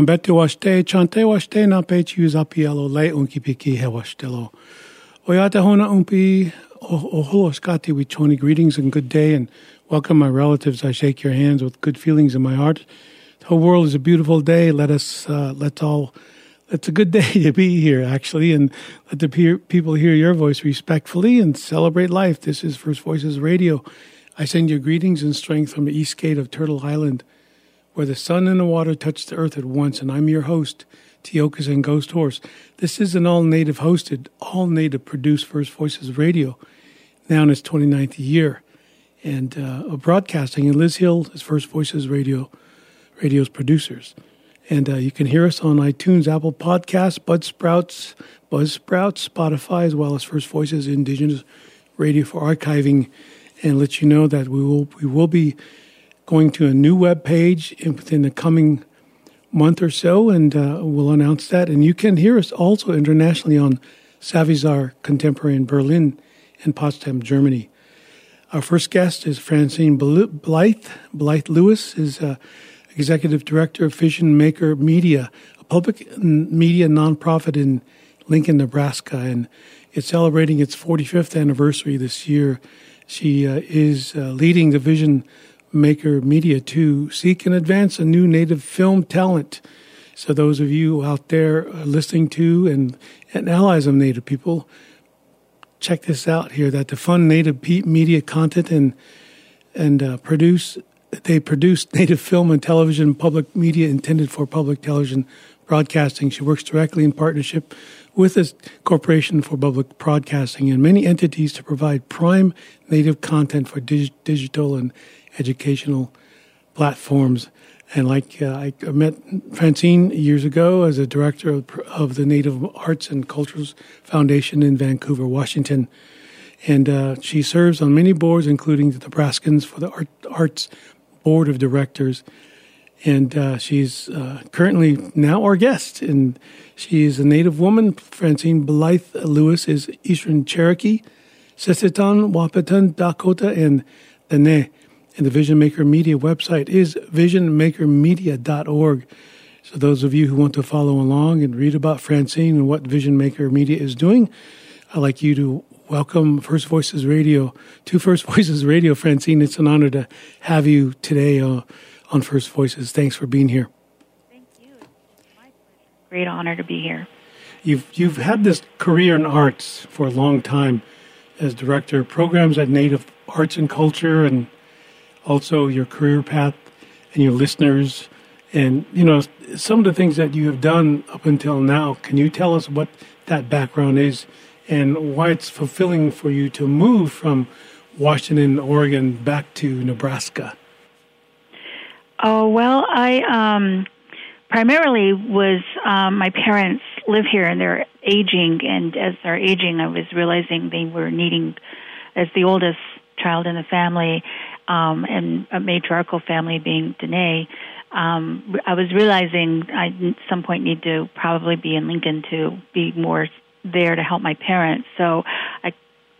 Ambete washte, chante washte na pechi uzapielo le unki piki he washtelo. Oyata hona umpi oholoskati with Choni greetings and good day and welcome my relatives. I shake your hands with good feelings in my heart. The whole world is a beautiful day. Let us, uh, let's all, it's a good day to be here actually and let the peer, people hear your voice respectfully and celebrate life. This is First Voices Radio. I send you greetings and strength from the east gate of Turtle Island where the sun and the water touch the earth at once, and I'm your host, Tiokasin Ghost Horse. This is an all native hosted, all native produced First Voices radio, now in its 29th year, and uh, broadcasting. And Liz Hill is First Voices radio, radio's producers. And uh, you can hear us on iTunes, Apple Podcasts, Buzzsprouts, Buzzsprouts, Spotify, as well as First Voices Indigenous Radio for archiving, and let you know that we will we will be going to a new web page within the coming month or so, and uh, we'll announce that. And you can hear us also internationally on Savizar Contemporary in Berlin and Potsdam, Germany. Our first guest is Francine Blythe. Blythe Lewis is uh, executive director of Vision Maker Media, a public media nonprofit in Lincoln, Nebraska, and it's celebrating its 45th anniversary this year. She uh, is uh, leading the Vision Maker Media to seek and advance a new native film talent. So those of you out there listening to and, and allies of Native people, check this out here. That to fund Native media content and and uh, produce, they produce Native film and television public media intended for public television broadcasting. She works directly in partnership with the Corporation for Public Broadcasting and many entities to provide prime Native content for dig- digital and educational platforms. And like uh, I met Francine years ago as a director of, of, the Native Arts and Cultures Foundation in Vancouver, Washington. And uh, she serves on many boards, including the Nebraskans for the Art, Arts Board of Directors. And uh, she's uh, currently now our guest. And she is a Native woman. Francine Blythe Lewis is Eastern Cherokee, Sisseton, Wahpeton, Dakota, and Dene. And the Vision Maker Media website is visionmakermedia.org. So, those of you who want to follow along and read about Francine and what Vision Maker Media is doing, I'd like you to welcome First Voices Radio to First Voices Radio, Francine. It's an honor to have you today uh, on First Voices. Thanks for being here. Thank you. It's my pleasure. Great honor to be here. You've you've had this career in arts for a long time as director of programs at Native Arts and Culture, and also your career path and your listeners, and you know some of the things that you have done up until now. Can you tell us what that background is and why it's fulfilling for you to move from Washington, Oregon, back to Nebraska? Oh well, I um, primarily was um, my parents live here and they're aging, and as they're aging, I was realizing they were needing, as the oldest child in the family, um, and a matriarchal family being Dene, um, I was realizing I at some point need to probably be in Lincoln to be more there to help my parents. So I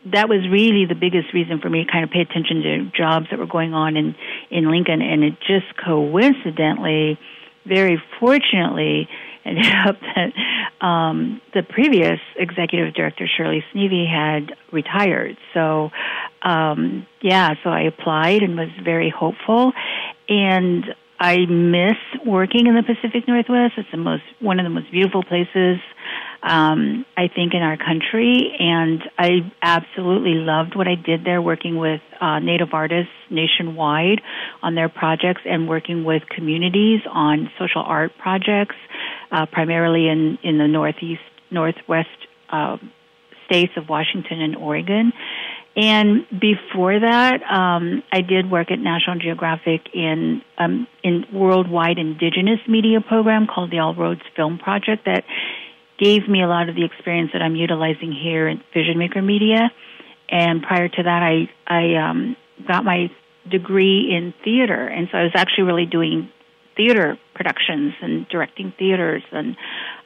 that was really the biggest reason for me to kind of pay attention to jobs that were going on in in Lincoln and it just coincidentally very fortunately ended up that um, the previous executive director Shirley Sneve had retired. So um, yeah, so I applied and was very hopeful and I miss working in the Pacific Northwest. It's the most one of the most beautiful places um, I think in our country, and I absolutely loved what I did there, working with uh, Native artists nationwide on their projects and working with communities on social art projects, uh, primarily in in the northeast northwest uh, states of Washington and Oregon. And before that, um, I did work at National Geographic in um, in worldwide indigenous media program called the All Roads Film Project that gave me a lot of the experience that I'm utilizing here at Vision Maker Media. And prior to that, I I um, got my degree in theater, and so I was actually really doing theater productions and directing theaters and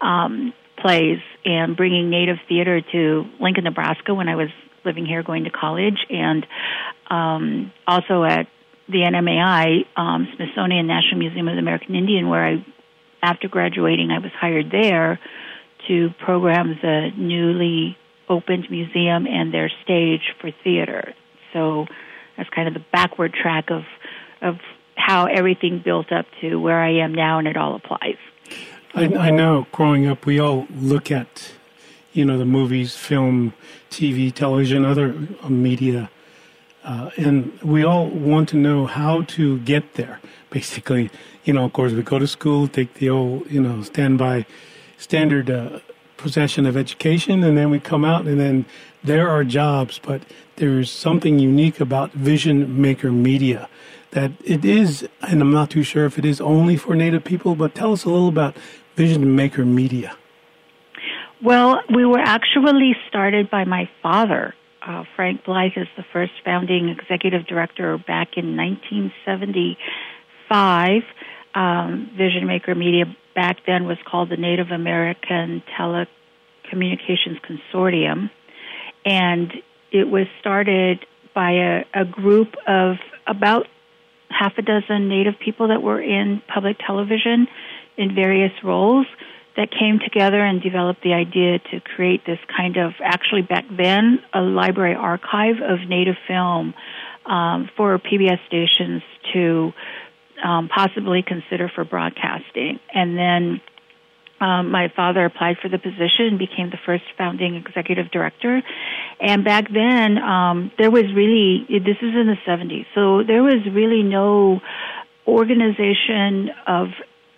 um, plays and bringing native theater to Lincoln, Nebraska when I was living here, going to college, and um, also at the NMAI, um, Smithsonian National Museum of the American Indian, where I, after graduating, I was hired there to program the newly opened museum and their stage for theater. So that's kind of the backward track of of how everything built up to where I am now, and it all applies. I, I know. Growing up, we all look at you know the movies, film, TV, television, other uh, media, uh, and we all want to know how to get there. Basically, you know, of course, we go to school, take the old, you know, standby, standard uh, possession of education, and then we come out, and then there are jobs. But there's something unique about Vision Maker Media that it is, and I'm not too sure if it is only for Native people. But tell us a little about Vision Maker Media. Well, we were actually started by my father. Uh, Frank Blythe is the first founding executive director back in 1975. Um, Vision Maker Media back then was called the Native American Telecommunications Consortium, and it was started by a, a group of about half a dozen Native people that were in public television in various roles that came together and developed the idea to create this kind of, actually back then, a library archive of native film um, for PBS stations to um, possibly consider for broadcasting. And then um, my father applied for the position and became the first founding executive director. And back then, um, there was really, this is in the 70s, so there was really no organization of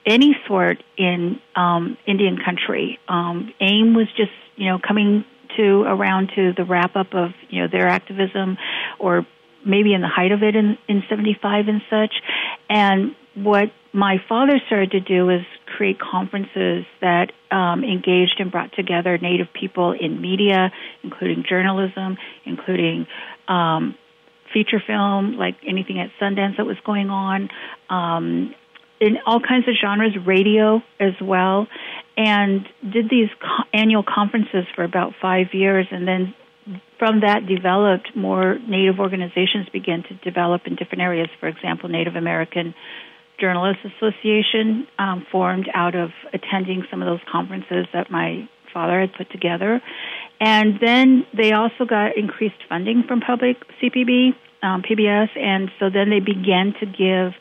any sort in um, Indian country. Um, AIM was just, you know, coming to around to the wrap up of, you know, their activism or maybe in the height of it in, in 75 and such. And what my father started to do was create conferences that um, engaged and brought together Native people in media, including journalism, including um, feature film, like anything at Sundance that was going on, um, in all kinds of genres, radio as well, and did these co- annual conferences for about five years, and then from that developed more Native organizations began to develop in different areas. For example, Native American Journalists Association um, formed out of attending some of those conferences that my father had put together, And then they also got increased funding from public CPB, um, PBS, and so then they began to give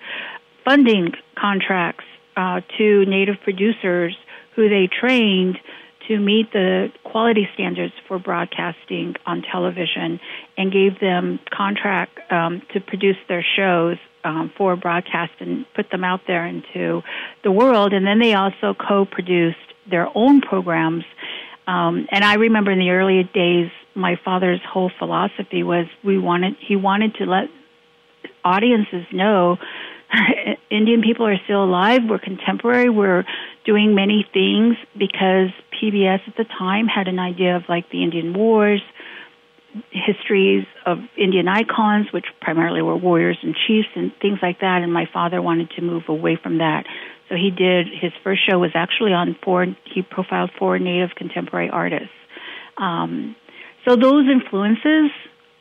funding contracts uh, to native producers who they trained to meet the quality standards for broadcasting on television and gave them contract um, to produce their shows um, for broadcast and put them out there into the world. And then they also co-produced their own programs. Um, and I remember in the early days, my father's whole philosophy was we wanted he wanted to let audiences know Indian people are still alive. We're contemporary. We're doing many things because PBS at the time had an idea of like the Indian Wars, histories of Indian icons, which primarily were warriors and chiefs and things like that. And my father wanted to move away from that. So he did, his first show was actually on four, he profiled four native contemporary artists. Um, so those influences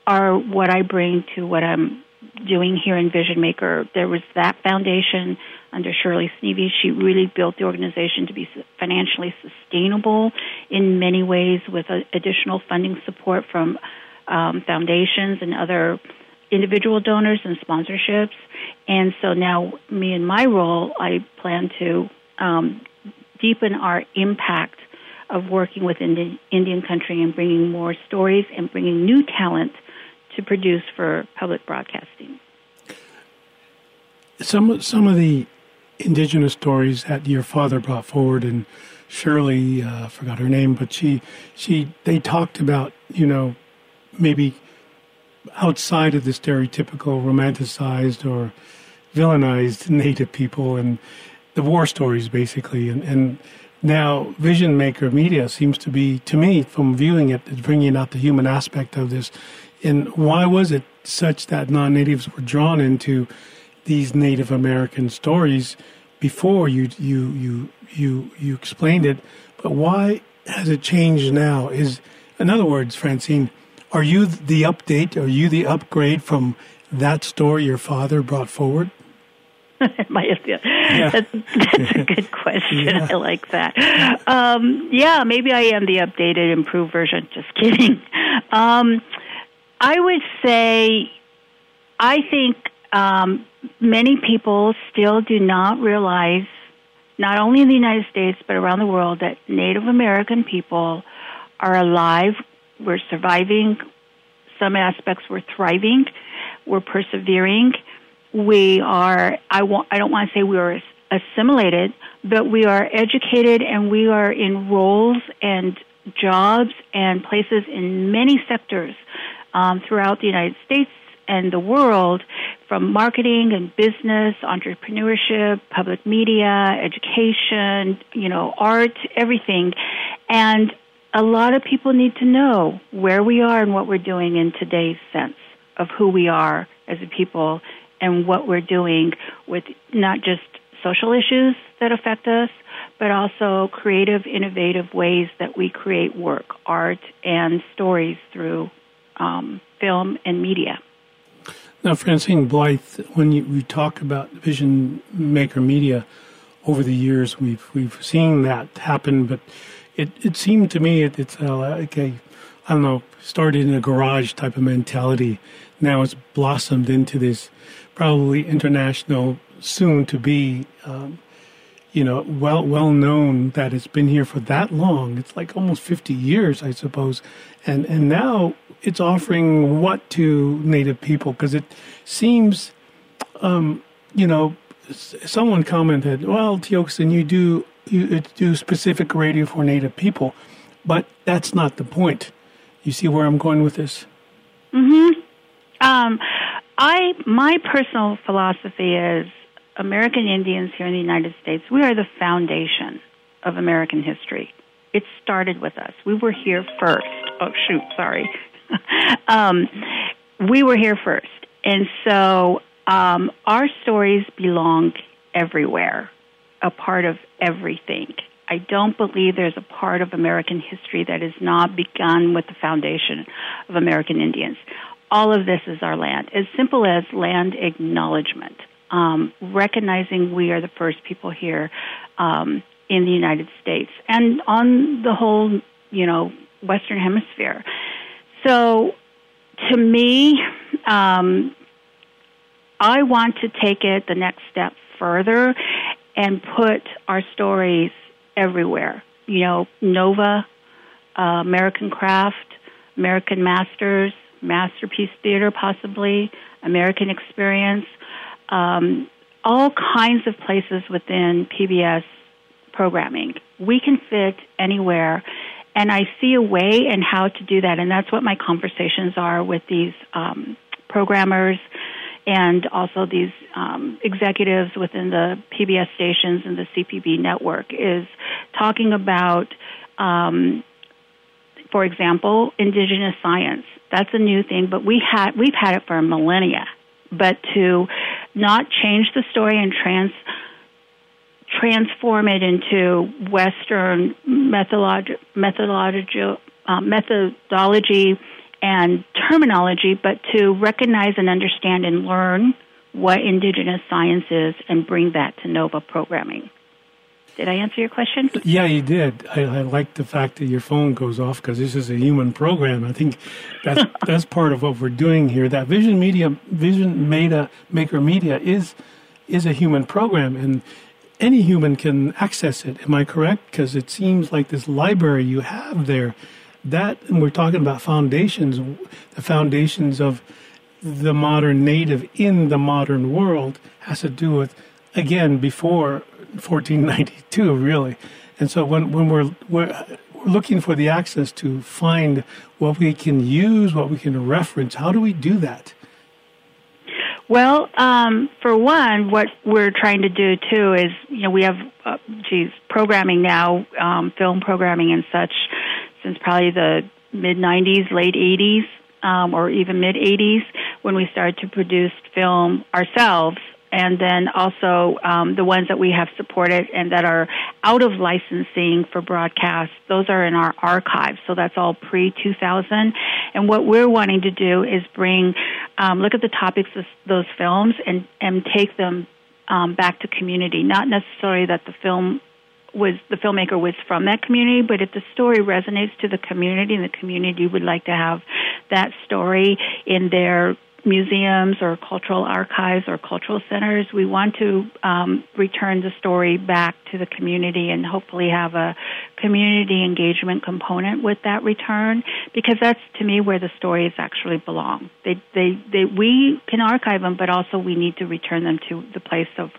are what I bring to what I'm doing here in Vision Maker. There was that foundation under Shirley Sneve. She really built the organization to be financially sustainable in many ways with additional funding support from um, foundations and other individual donors and sponsorships. And so now, me and my role, I plan to um, deepen our impact of working with Indian, Indian country and bringing more stories and bringing new talent to produce for public broadcasting. Some some of the indigenous stories that your father brought forward, and Shirley uh, forgot her name, but she she they talked about you know maybe outside of the stereotypical romanticized or villainized native people and the war stories basically and, and now vision maker media seems to be to me from viewing it bringing out the human aspect of this and why was it such that non-natives were drawn into these native american stories before you you you you you explained it but why has it changed now is in other words francine are you the update? Are you the upgrade from that story your father brought forward? My, yeah. that's, that's a good question. Yeah. I like that. Um, yeah, maybe I am the updated, improved version. Just kidding. Um, I would say, I think um, many people still do not realize, not only in the United States but around the world, that Native American people are alive, we're surviving. Some aspects we're thriving. We're persevering. We are, I, want, I don't want to say we are assimilated, but we are educated and we are in roles and jobs and places in many sectors um, throughout the United States and the world from marketing and business, entrepreneurship, public media, education, you know, art, everything. And a lot of people need to know where we are and what we're doing in today's sense of who we are as a people and what we're doing with not just social issues that affect us, but also creative, innovative ways that we create work, art, and stories through um, film and media. Now, Francine Blythe, when you, we talk about Vision Maker Media over the years, we've we've seen that happen, but it, it seemed to me it, it's uh, like a, I don't know, started in a garage type of mentality. Now it's blossomed into this probably international, soon to be, um, you know, well well known that it's been here for that long. It's like almost fifty years, I suppose, and and now it's offering what to Native people because it seems, um, you know, someone commented, "Well, Tiokasin, you do you do specific radio for Native people, but that's not the point. You see where I'm going with this? Hmm. Um, I my personal philosophy is American Indians here in the United States. We are the foundation of American history. It started with us. We were here first. Oh shoot, sorry. um, we were here first, and so um, our stories belong everywhere a part of everything. I don't believe there's a part of American history that is not begun with the foundation of American Indians. All of this is our land, as simple as land acknowledgement, um, recognizing we are the first people here um, in the United States. And on the whole, you know, Western Hemisphere. So, to me, um, I want to take it the next step further and put our stories everywhere. You know, Nova, uh, American Craft, American Masters, Masterpiece Theater, possibly, American Experience, um, all kinds of places within PBS programming. We can fit anywhere. And I see a way and how to do that. And that's what my conversations are with these um, programmers and also these um, executives within the PBS stations and the CPB network is talking about, um, for example, indigenous science. That's a new thing, but we had we've had it for millennia. But to not change the story and trans transform it into Western methodology, methodology, uh, methodology and terminology, but to recognize and understand and learn what indigenous science is and bring that to NOVA programming. Did I answer your question? Yeah, you did. I, I like the fact that your phone goes off because this is a human program. I think that's that's part of what we're doing here. That Vision Media, Vision Meta Maker Media is is a human program, and any human can access it. Am I correct? Because it seems like this library you have there, that, and we're talking about foundations, the foundations of the modern native in the modern world has to do with, again, before 1492, really. And so when, when we're, we're, we're looking for the access to find what we can use, what we can reference, how do we do that? Well, um, for one, what we're trying to do too is, you know, we have, uh, geez, programming now, um, film programming and such, since probably the mid 90s, late 80s, um, or even mid 80s, when we started to produce film ourselves and then also um, the ones that we have supported and that are out of licensing for broadcast. Those are in our archives, so that's all pre 2000. And what we're wanting to do is bring, um, look at the topics of those films and and take them um, back to community. Not necessarily that the film was the filmmaker was from that community, but if the story resonates to the community and the community would like to have that story in their museums or cultural archives or cultural centers. We want to um, return the story back to the community and hopefully have a community engagement component with that return because that's to me where the stories actually belong. They, they, they, we can archive them, but also we need to return them to the place of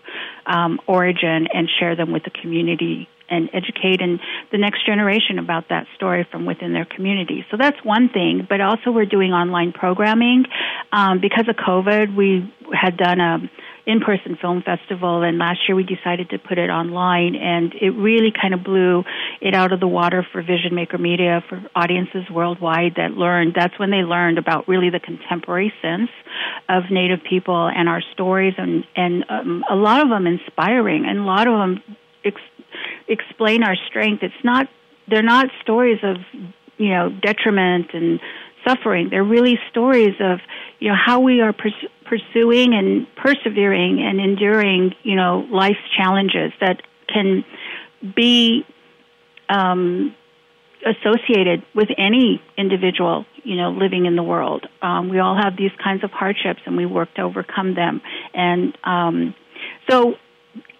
um, origin and share them with the community and educate and the next generation about that story from within their community. So that's one thing. But also we're doing online programming um, because of COVID. We had done a in-person film festival and last year we decided to put it online and it really kind of blew it out of the water for vision maker media for audiences worldwide that learned that's when they learned about really the contemporary sense of native people and our stories and and um, a lot of them inspiring and a lot of them ex- explain our strength. It's not they're not stories of you know detriment and suffering. They're really stories of you know how we are pers- pursuing and persevering and enduring you know life's challenges that can be um, associated with any individual you know living in the world. Um, we all have these kinds of hardships, and we work to overcome them. And um, so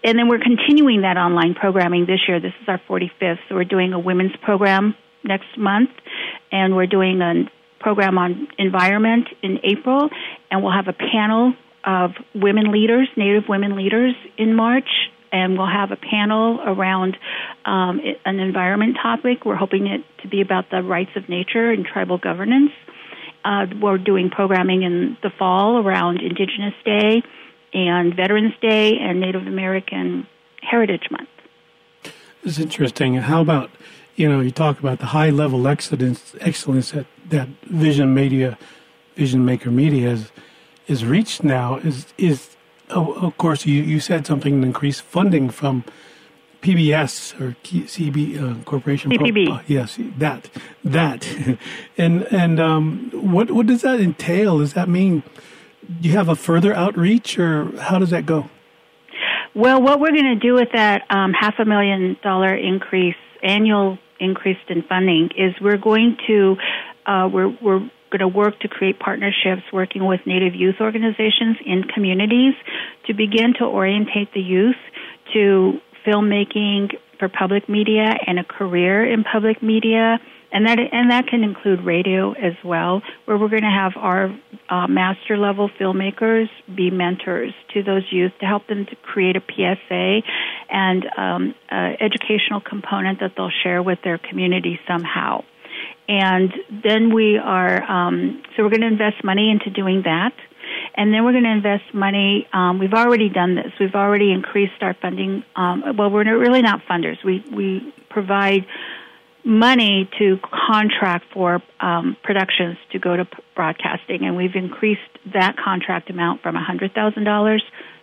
and then we're continuing that online programming this year. This is our 45th. So we're doing a women's program next month, and we're doing a program on environment in April, and we'll have a panel of women leaders, Native women leaders, in March, and we'll have a panel around um, an environment topic. We're hoping it to be about the rights of nature and tribal governance. Uh, we're doing programming in the fall around Indigenous Day and Veterans Day and Native American Heritage Month. It's interesting. How about you know you talk about the high level excellence excellence that that Vision Media, Vision Maker Media is is reached now is is oh, of course you you said something increased funding from PBS or CB uh, Corporation. CPB. Pro, uh, yes, that that, and and um, what what does that entail? Does that mean you have a further outreach, or how does that go? Well, what we're going to do with that um, half a million dollar increase, annual increase in funding is we're going to uh, we're we're going to work to create partnerships working with Native youth organizations in communities to begin to orientate the youth to filmmaking for public media and a career in public media and that and that can include radio as well, where we're going to have our uh, master level filmmakers be mentors to those youth to help them to create a PSA and um, uh, educational component that they'll share with their community somehow. And then we are um, so we're going to invest money into doing that. And then we're going to invest money. Um, we've already done this. We've already increased our funding. Um, well, we're really not funders. We we provide money to contract for um, productions to go to broadcasting, and we've increased that contract amount from $100,000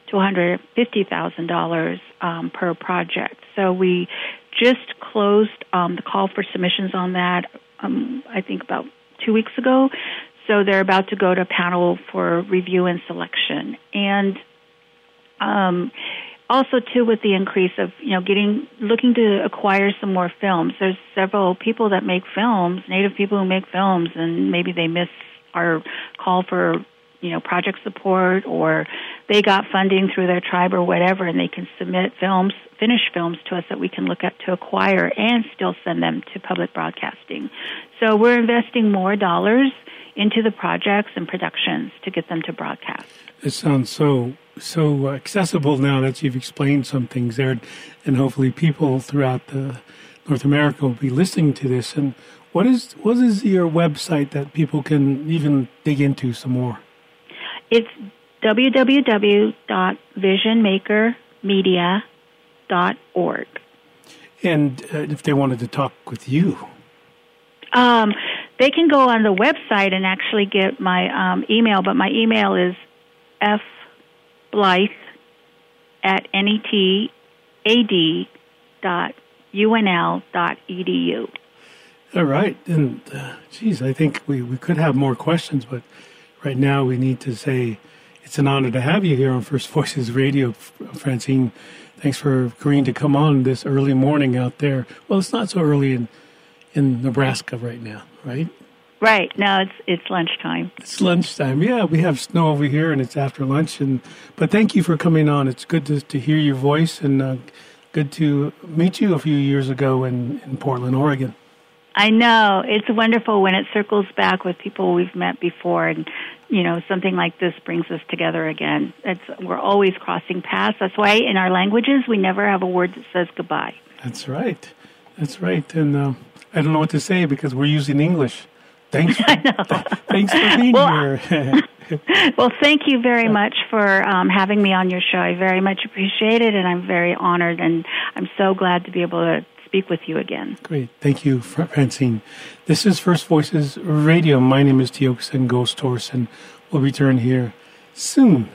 to $150,000 um, per project. So we just closed um, the call for submissions on that, um, I think about two weeks ago. So they're about to go to panel for review and selection. And um, also too with the increase of you know getting looking to acquire some more films. There's several people that make films native people who make films and maybe they miss our call for you know project support or they got funding through their tribe or whatever and they can submit films finished films to us that we can look at to acquire and still send them to public broadcasting. So we're investing more dollars into the projects and productions to get them to broadcast. It sounds so so accessible now that you've explained some things there, and hopefully people throughout the North America will be listening to this. And what is what is your website that people can even dig into some more? It's www.visionmakermedia.org. And uh, if they wanted to talk with you, um, they can go on the website and actually get my um, email. But my email is f blythe at netad.unl.edu. All right. And, uh, geez, I think we, we could have more questions, but right now we need to say it's an honor to have you here on First Voices Radio, Francine. Thanks for agreeing to come on this early morning out there. Well, it's not so early in, in Nebraska right now, right? Right. now, it's it's lunchtime. It's lunchtime. Yeah, we have snow over here, and it's after lunch. And but thank you for coming on. It's good to to hear your voice, and uh, good to meet you a few years ago in in Portland, Oregon. I know it's wonderful when it circles back with people we've met before, and you know something like this brings us together again. It's we're always crossing paths. That's why in our languages we never have a word that says goodbye. That's right. That's right. And uh, I don't know what to say because we're using English. Thanks. For, thanks for being well, here. well, thank you very much for um, having me on your show. I very much appreciate it, and I'm very honored, and I'm so glad to be able to speak with you again. Great. Thank you, Francine. This is First Voices Radio. My name is Tiokasin Ghost Horse, and we'll return here soon.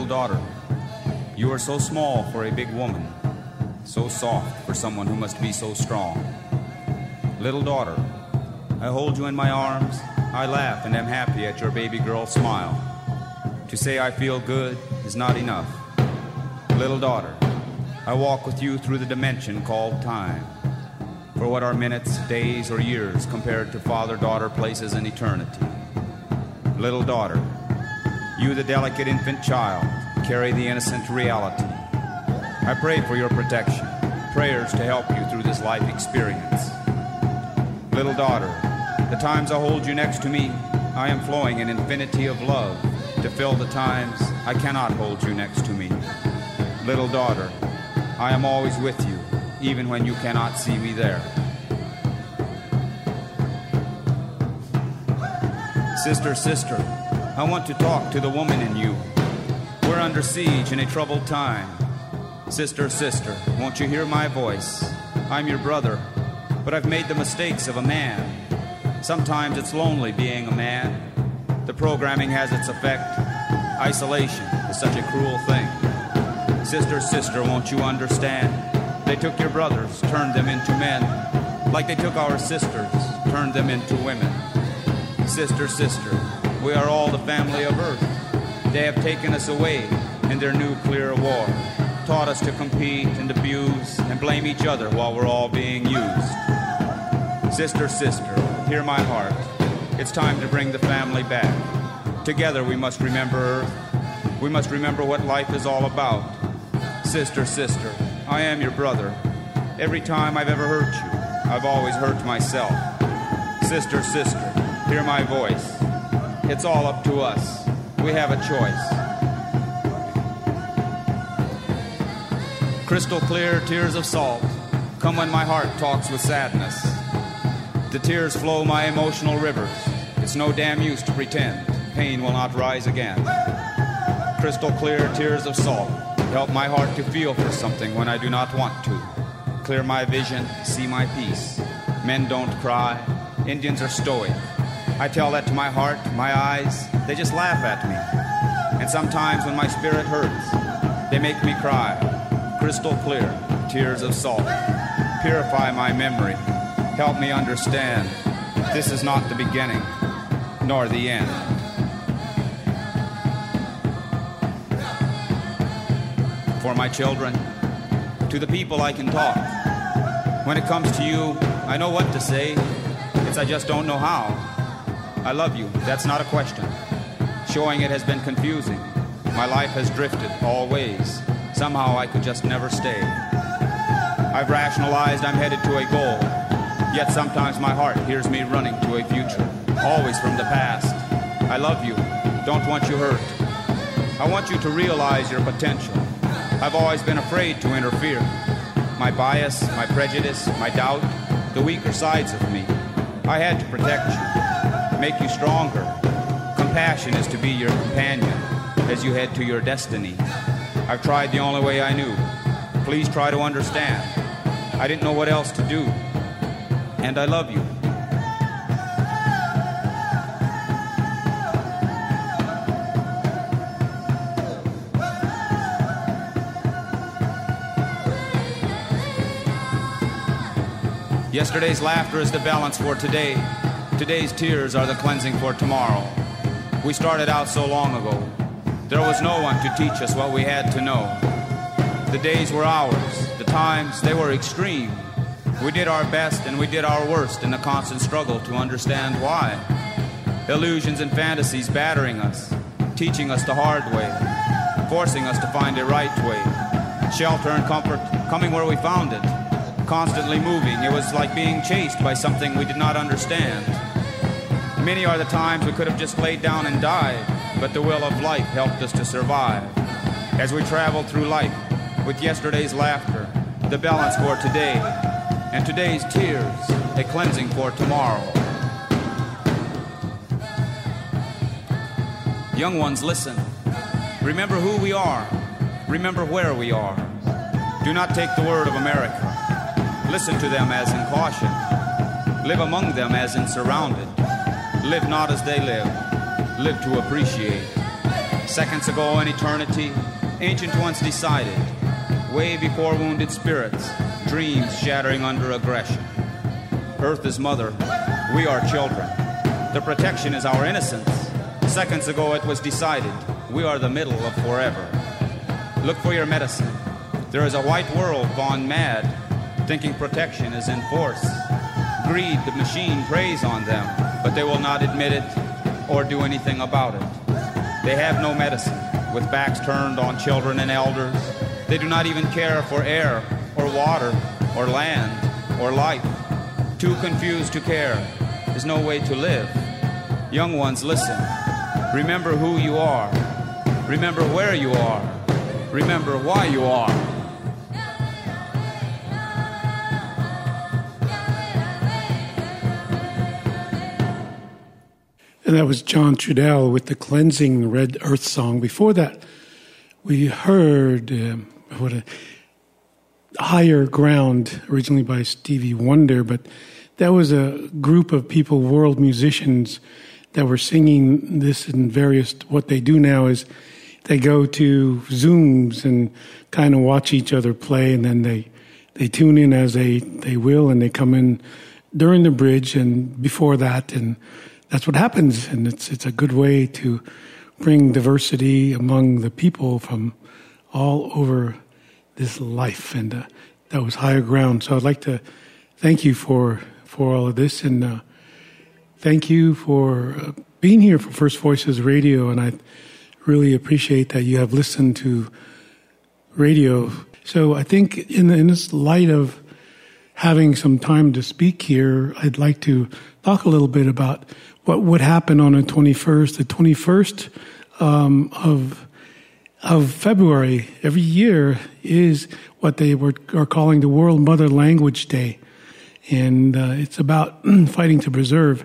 Little daughter, you are so small for a big woman, so soft for someone who must be so strong. Little daughter, I hold you in my arms, I laugh and am happy at your baby girl smile. To say I feel good is not enough. Little daughter, I walk with you through the dimension called time. For what are minutes, days, or years compared to father daughter places in eternity? Little daughter, you, the delicate infant child, carry the innocent reality. I pray for your protection, prayers to help you through this life experience. Little daughter, the times I hold you next to me, I am flowing an infinity of love to fill the times I cannot hold you next to me. Little daughter, I am always with you, even when you cannot see me there. Sister, sister, I want to talk to the woman in you. We're under siege in a troubled time. Sister, sister, won't you hear my voice? I'm your brother, but I've made the mistakes of a man. Sometimes it's lonely being a man. The programming has its effect. Isolation is such a cruel thing. Sister, sister, won't you understand? They took your brothers, turned them into men, like they took our sisters, turned them into women. Sister, sister, we are all the family of Earth. They have taken us away in their nuclear war, taught us to compete and abuse and blame each other while we're all being used. Sister, sister, hear my heart. It's time to bring the family back. Together we must remember Earth. We must remember what life is all about. Sister, sister, I am your brother. Every time I've ever hurt you, I've always hurt myself. Sister, sister, hear my voice. It's all up to us. We have a choice. Crystal clear tears of salt come when my heart talks with sadness. The tears flow my emotional rivers. It's no damn use to pretend pain will not rise again. Crystal clear tears of salt help my heart to feel for something when I do not want to. Clear my vision, see my peace. Men don't cry, Indians are stoic. I tell that to my heart, my eyes, they just laugh at me. And sometimes when my spirit hurts, they make me cry. Crystal clear, tears of salt. Purify my memory. Help me understand this is not the beginning nor the end. For my children, to the people I can talk. When it comes to you, I know what to say. It's I just don't know how. I love you. That's not a question. Showing it has been confusing. My life has drifted all ways. Somehow I could just never stay. I've rationalized I'm headed to a goal. Yet sometimes my heart hears me running to a future, always from the past. I love you, don't want you hurt. I want you to realize your potential. I've always been afraid to interfere. My bias, my prejudice, my doubt, the weaker sides of me. I had to protect you, make you stronger. Compassion is to be your companion as you head to your destiny. I've tried the only way I knew. Please try to understand. I didn't know what else to do. And I love you. Yesterday's laughter is the balance for today. Today's tears are the cleansing for tomorrow. We started out so long ago. There was no one to teach us what we had to know. The days were ours, the times, they were extreme. We did our best and we did our worst in the constant struggle to understand why. Illusions and fantasies battering us, teaching us the hard way, forcing us to find a right way. Shelter and comfort coming where we found it, constantly moving. It was like being chased by something we did not understand. Many are the times we could have just laid down and died, but the will of life helped us to survive. As we traveled through life with yesterday's laughter, the balance for today, and today's tears, a cleansing for tomorrow. Young ones, listen. Remember who we are. Remember where we are. Do not take the word of America. Listen to them as in caution. Live among them as in surrounded. Live not as they live. Live to appreciate. Seconds ago in eternity, ancient ones decided. Way before wounded spirits, dreams shattering under aggression. Earth is mother. We are children. The protection is our innocence. Seconds ago it was decided. We are the middle of forever. Look for your medicine. There is a white world gone mad thinking protection is in force. Greed, the machine, preys on them, but they will not admit it or do anything about it. They have no medicine, with backs turned on children and elders. They do not even care for air or water or land or life. Too confused to care is no way to live. Young ones, listen. Remember who you are. Remember where you are. Remember why you are. And that was John Trudell with the Cleansing Red Earth song. Before that, we heard um, what a higher ground, originally by Stevie Wonder, but that was a group of people, world musicians, that were singing this in various. What they do now is they go to Zooms and kind of watch each other play, and then they they tune in as they they will, and they come in during the bridge and before that, and that's what happens, and it's it's a good way to bring diversity among the people from all over this life, and uh, that was higher ground. So I'd like to thank you for for all of this, and uh, thank you for uh, being here for First Voices Radio, and I really appreciate that you have listened to radio. So I think in, in this light of having some time to speak here, I'd like to talk a little bit about what would happen on the 21st. The 21st um, of of February every year is what they were, are calling the World Mother Language Day, and uh, it's about fighting to preserve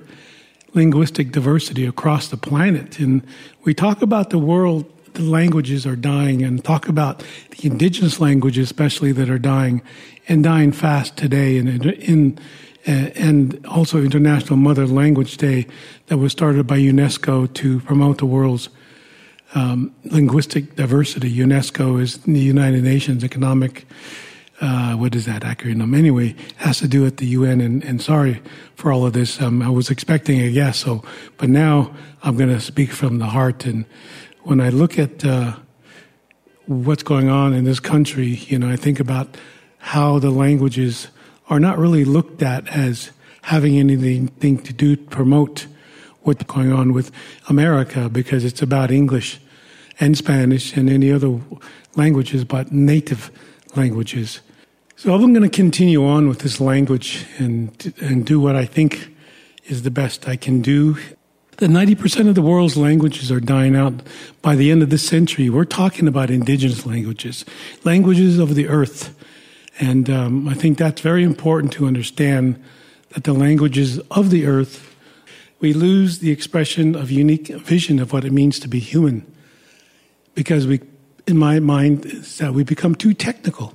linguistic diversity across the planet. And we talk about the world. The languages are dying, and talk about the indigenous languages, especially that are dying, and dying fast today. And in, in and also International Mother Language Day that was started by UNESCO to promote the world's um, linguistic diversity. UNESCO is the United Nations Economic, uh, what is that acronym? Anyway, has to do with the UN. And, and sorry for all of this. Um, I was expecting a yes, so but now I'm going to speak from the heart. And when I look at uh, what's going on in this country, you know, I think about how the languages are not really looked at as having anything to do to promote what's going on with America because it's about English and Spanish and any other languages but native languages. So I'm going to continue on with this language and and do what I think is the best I can do. The 90% of the world's languages are dying out by the end of this century. We're talking about indigenous languages, languages of the earth. And um, I think that's very important to understand that the languages of the earth, we lose the expression of unique vision of what it means to be human. Because we, in my mind, is that we become too technical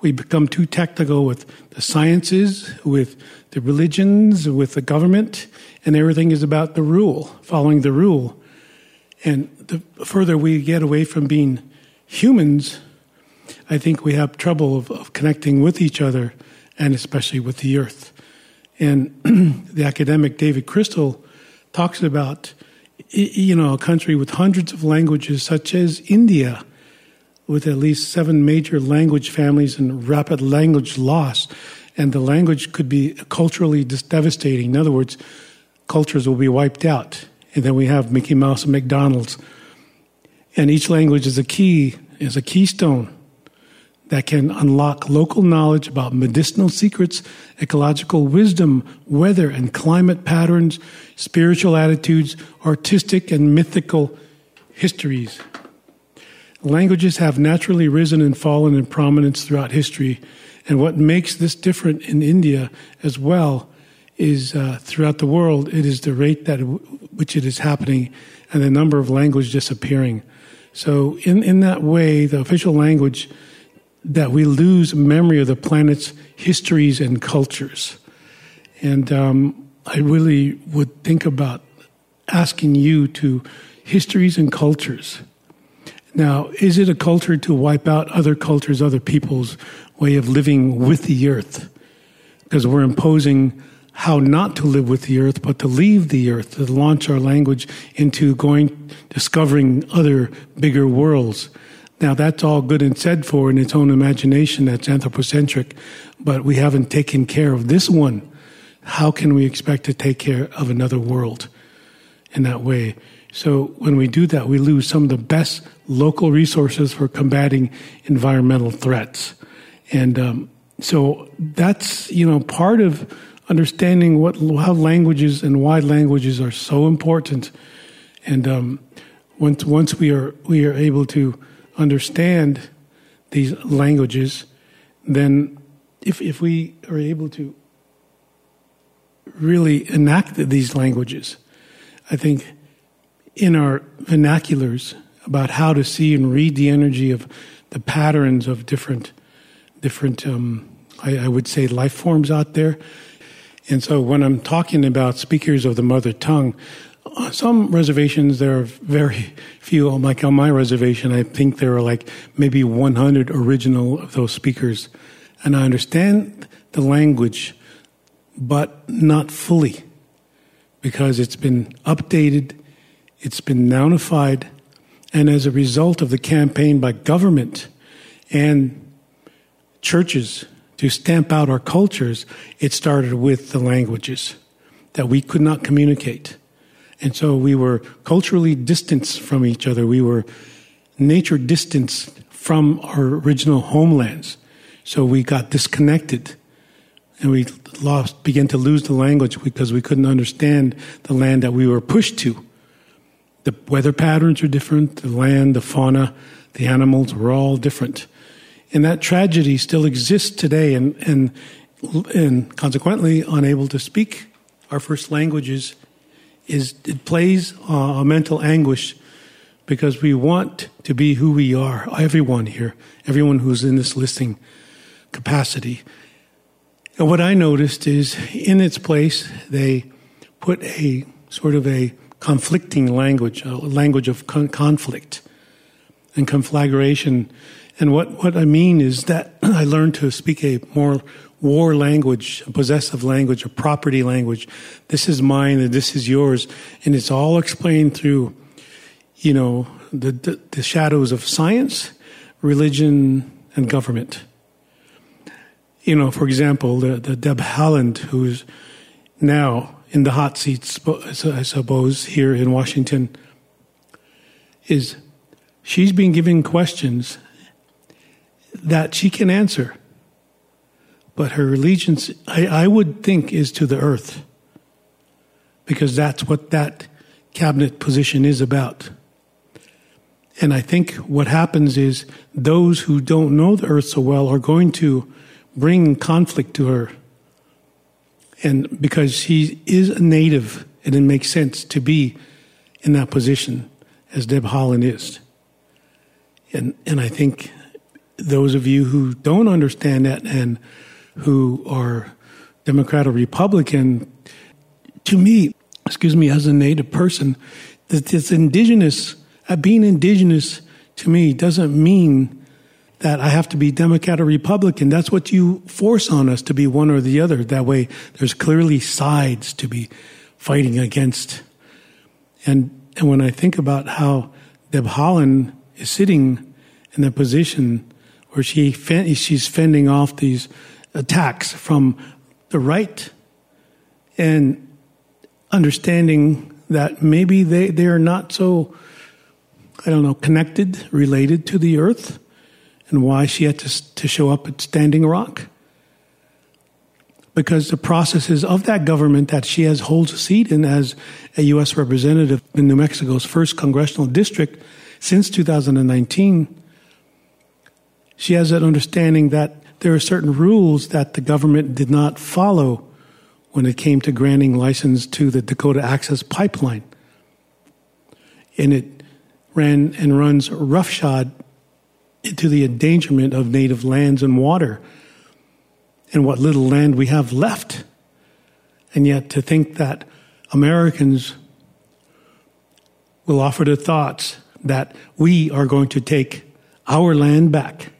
we become too technical with the sciences, with the religions, with the government, and everything is about the rule, following the rule. And the further we get away from being humans, I think we have trouble of, of connecting with each other and especially with the earth. And the academic David Crystal talks about, you know, a country with hundreds of languages, such as India with at least seven major language families and rapid language loss. And the language could be culturally devastating. In other words, cultures will be wiped out. And then we have Mickey Mouse and McDonald's. And each language is a key, is a keystone that can unlock local knowledge about medicinal secrets, ecological wisdom, weather and climate patterns, spiritual attitudes, artistic and mythical histories. Languages have naturally risen and fallen in prominence throughout history. And what makes this different in India as well is uh, throughout the world, it is the rate that which it is happening and the number of languages disappearing. So, in, in that way, the official language that we lose memory of the planet's histories and cultures. And um, I really would think about asking you to histories and cultures now, is it a culture to wipe out other cultures, other people's way of living with the earth? Because we're imposing how not to live with the earth, but to leave the earth, to launch our language into going, discovering other bigger worlds. Now, that's all good and said for in its own imagination, that's anthropocentric, but we haven't taken care of this one. How can we expect to take care of another world in that way? So when we do that, we lose some of the best local resources for combating environmental threats. And um, so that's you know part of understanding what how languages and why languages are so important. And um, once once we are we are able to understand these languages, then if if we are able to really enact these languages, I think in our vernaculars about how to see and read the energy of the patterns of different, different, um, I, I would say, life forms out there. And so when I'm talking about speakers of the mother tongue, on some reservations there are very few. Like on my reservation, I think there are like maybe 100 original of those speakers. And I understand the language, but not fully because it's been updated it's been nounified, and as a result of the campaign by government and churches to stamp out our cultures, it started with the languages that we could not communicate. And so we were culturally distanced from each other. We were nature distanced from our original homelands. So we got disconnected and we lost, began to lose the language because we couldn't understand the land that we were pushed to. The weather patterns are different, the land, the fauna, the animals were all different. And that tragedy still exists today, and, and, and consequently, unable to speak our first languages is it plays uh, a mental anguish because we want to be who we are. Everyone here, everyone who's in this listening capacity. And what I noticed is in its place, they put a sort of a conflicting language, a language of con- conflict and conflagration. And what, what I mean is that I learned to speak a more war language, a possessive language, a property language. This is mine and this is yours. And it's all explained through, you know, the, the, the shadows of science, religion, and government. You know, for example, the, the Deb Haaland, who's now in the hot seat, I suppose, here in Washington, is she's been given questions that she can answer. But her allegiance, I, I would think, is to the earth, because that's what that cabinet position is about. And I think what happens is those who don't know the earth so well are going to bring conflict to her. And because she is a native, and it makes sense to be in that position as Deb Haaland is. And, and I think those of you who don't understand that and who are Democrat or Republican, to me, excuse me, as a native person, that this indigenous uh, being indigenous to me doesn't mean that I have to be Democrat or Republican. That's what you force on us to be one or the other. That way, there's clearly sides to be fighting against. And, and when I think about how Deb Haaland is sitting in the position where she she's fending off these attacks from the right and understanding that maybe they, they are not so I don't know, connected, related to the earth, and why she had to, to show up at Standing Rock. Because the processes of that government that she has holds a seat in as a U.S. representative in New Mexico's first congressional district since 2019, she has that understanding that there are certain rules that the government did not follow when it came to granting license to the Dakota Access Pipeline. And it ran and runs roughshod into the endangerment of native lands and water and what little land we have left. And yet to think that Americans will offer the thoughts that we are going to take our land back.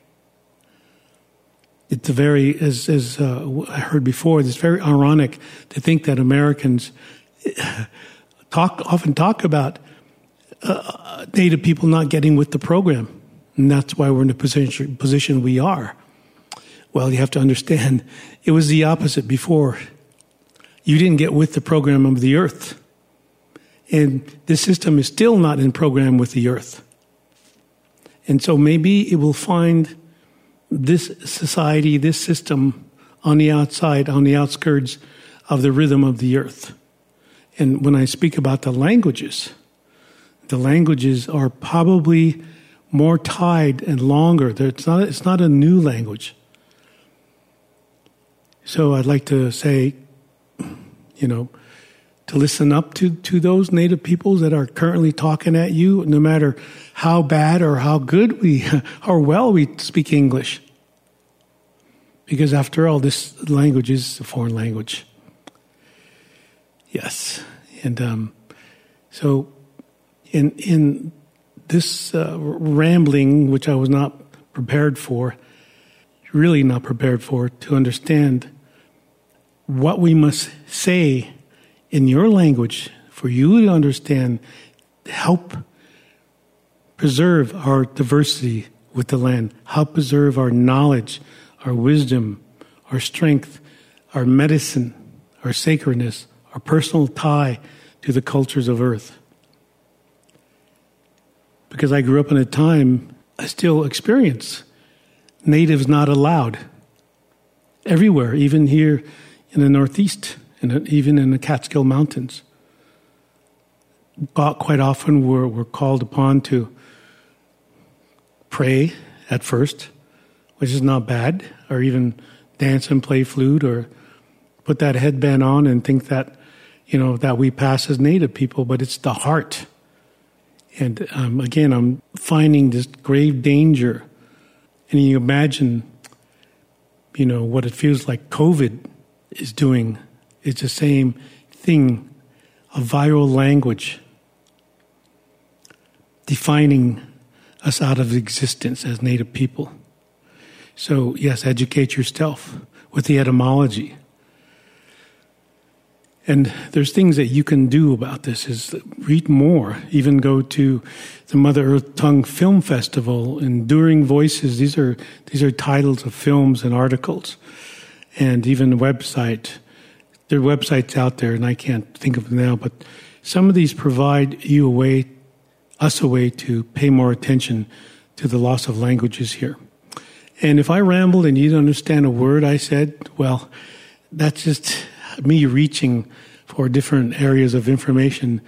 It's very, as, as uh, I heard before, it's very ironic to think that Americans talk often talk about uh, Native people not getting with the program. And that's why we're in the position, position we are. Well, you have to understand it was the opposite before. You didn't get with the program of the earth. And this system is still not in program with the earth. And so maybe it will find this society, this system on the outside, on the outskirts of the rhythm of the earth. And when I speak about the languages, the languages are probably more tied and longer. It's not, it's not a new language. So I'd like to say, you know, to listen up to, to those native peoples that are currently talking at you, no matter how bad or how good we or well we speak English. Because after all, this language is a foreign language. Yes. And um, so in in this uh, rambling, which I was not prepared for, really not prepared for, to understand what we must say in your language for you to understand, help preserve our diversity with the land, help preserve our knowledge, our wisdom, our strength, our medicine, our sacredness, our personal tie to the cultures of earth. Because I grew up in a time I still experience natives not allowed everywhere, even here in the Northeast, and even in the Catskill Mountains. Quite often we're, we're called upon to pray at first, which is not bad, or even dance and play flute, or put that headband on and think that, you know, that we pass as native people, but it's the heart and um, again, I'm finding this grave danger. And you imagine, you know, what it feels like COVID is doing. It's the same thing, a viral language defining us out of existence as Native people. So, yes, educate yourself with the etymology. And there's things that you can do about this is read more, even go to the Mother Earth Tongue Film Festival, Enduring Voices. These are, these are titles of films and articles. And even website. There are websites out there, and I can't think of them now, but some of these provide you a way, us a way to pay more attention to the loss of languages here. And if I rambled and you didn't understand a word I said, well, that's just me reaching for different areas of information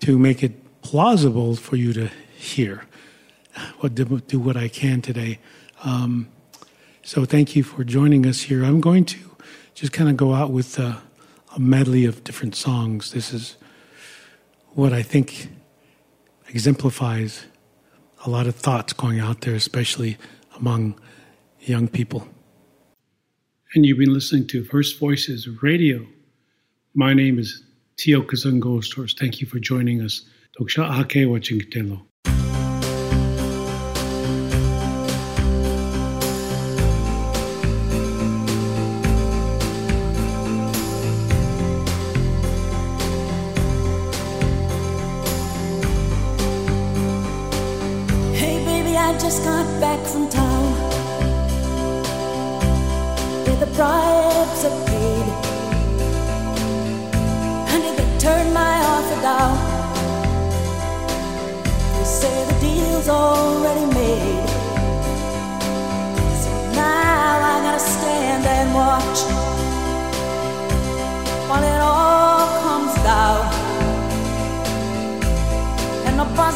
to make it plausible for you to hear. What do what I can today. Um, so thank you for joining us here. I'm going to just kind of go out with a, a medley of different songs. This is what I think exemplifies a lot of thoughts going out there, especially among young people. And you've been listening to First Voices Radio. My name is Tiokasin Ghost Horse. Thank you for joining us. Doksha Ake Wachingtelo.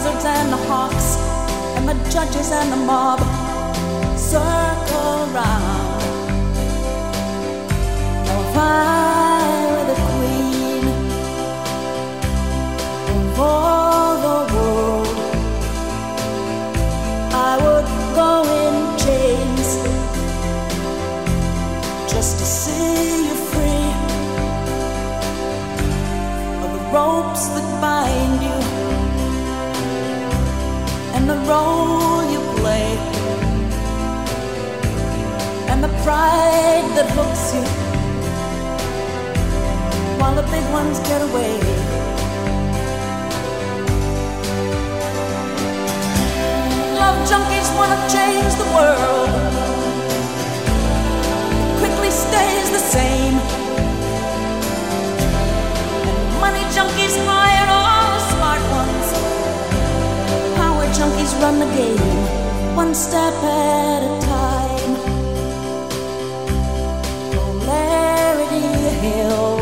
buzzards and the hawks, and the judges and the mob circle round. Now if I were the queen, the role you play and the pride that hooks you while the big ones get away. Love junkies wanna change the world. Quickly stays the same. And money junkies hide. Run the game one step at a time. Polarity Hill.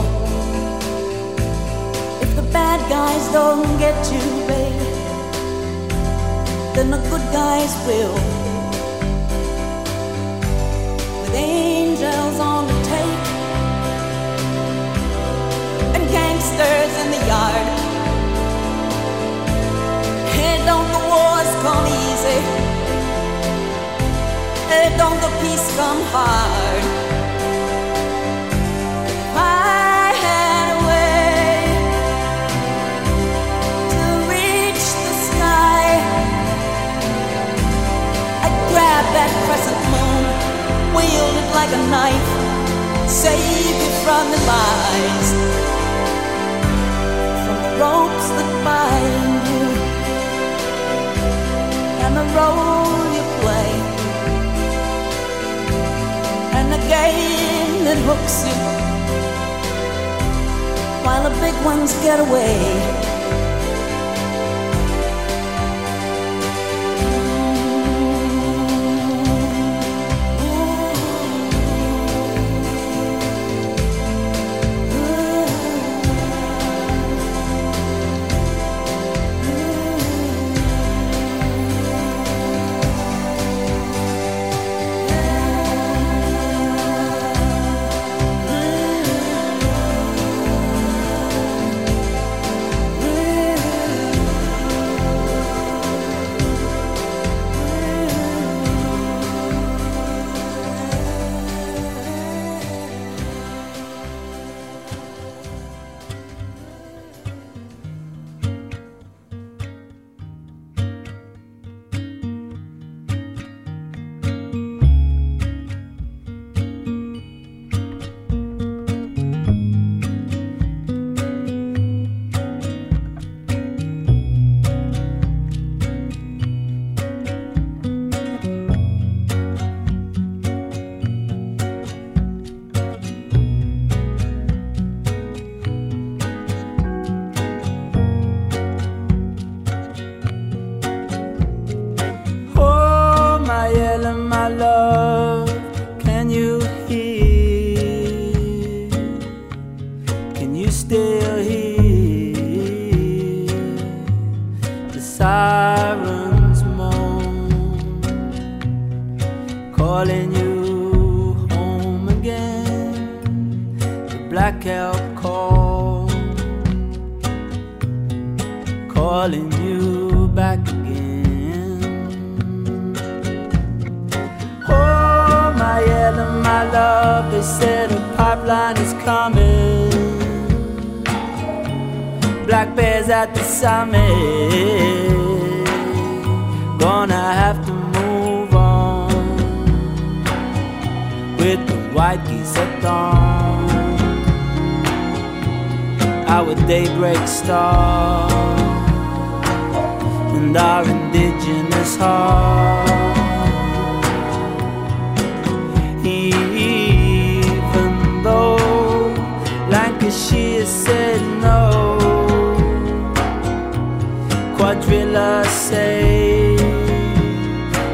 If the bad guys don't get you, baby, then the good guys will. With angels on the take and gangsters in the yard. Hey, don't come easy? Hey, don't the peace come hard? I had a way to reach the sky, I'd grab that crescent moon, wield it like a knife, save you from the lies, from the ropes that bind and the role you play, and the game that hooks you, while the big ones get away. They said a pipeline is coming. Black bears at the summit. Gonna have to move on with the white geese at dawn. Our daybreak star and our indigenous heart. Lancashire said no, Cuadrilla say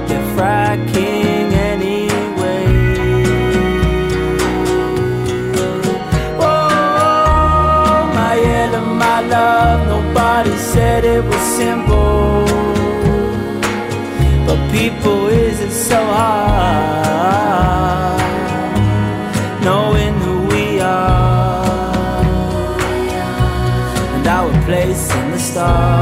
they're fracking anyway. Oh, my yellow, my love, nobody said it was simple. But people, is it so hard in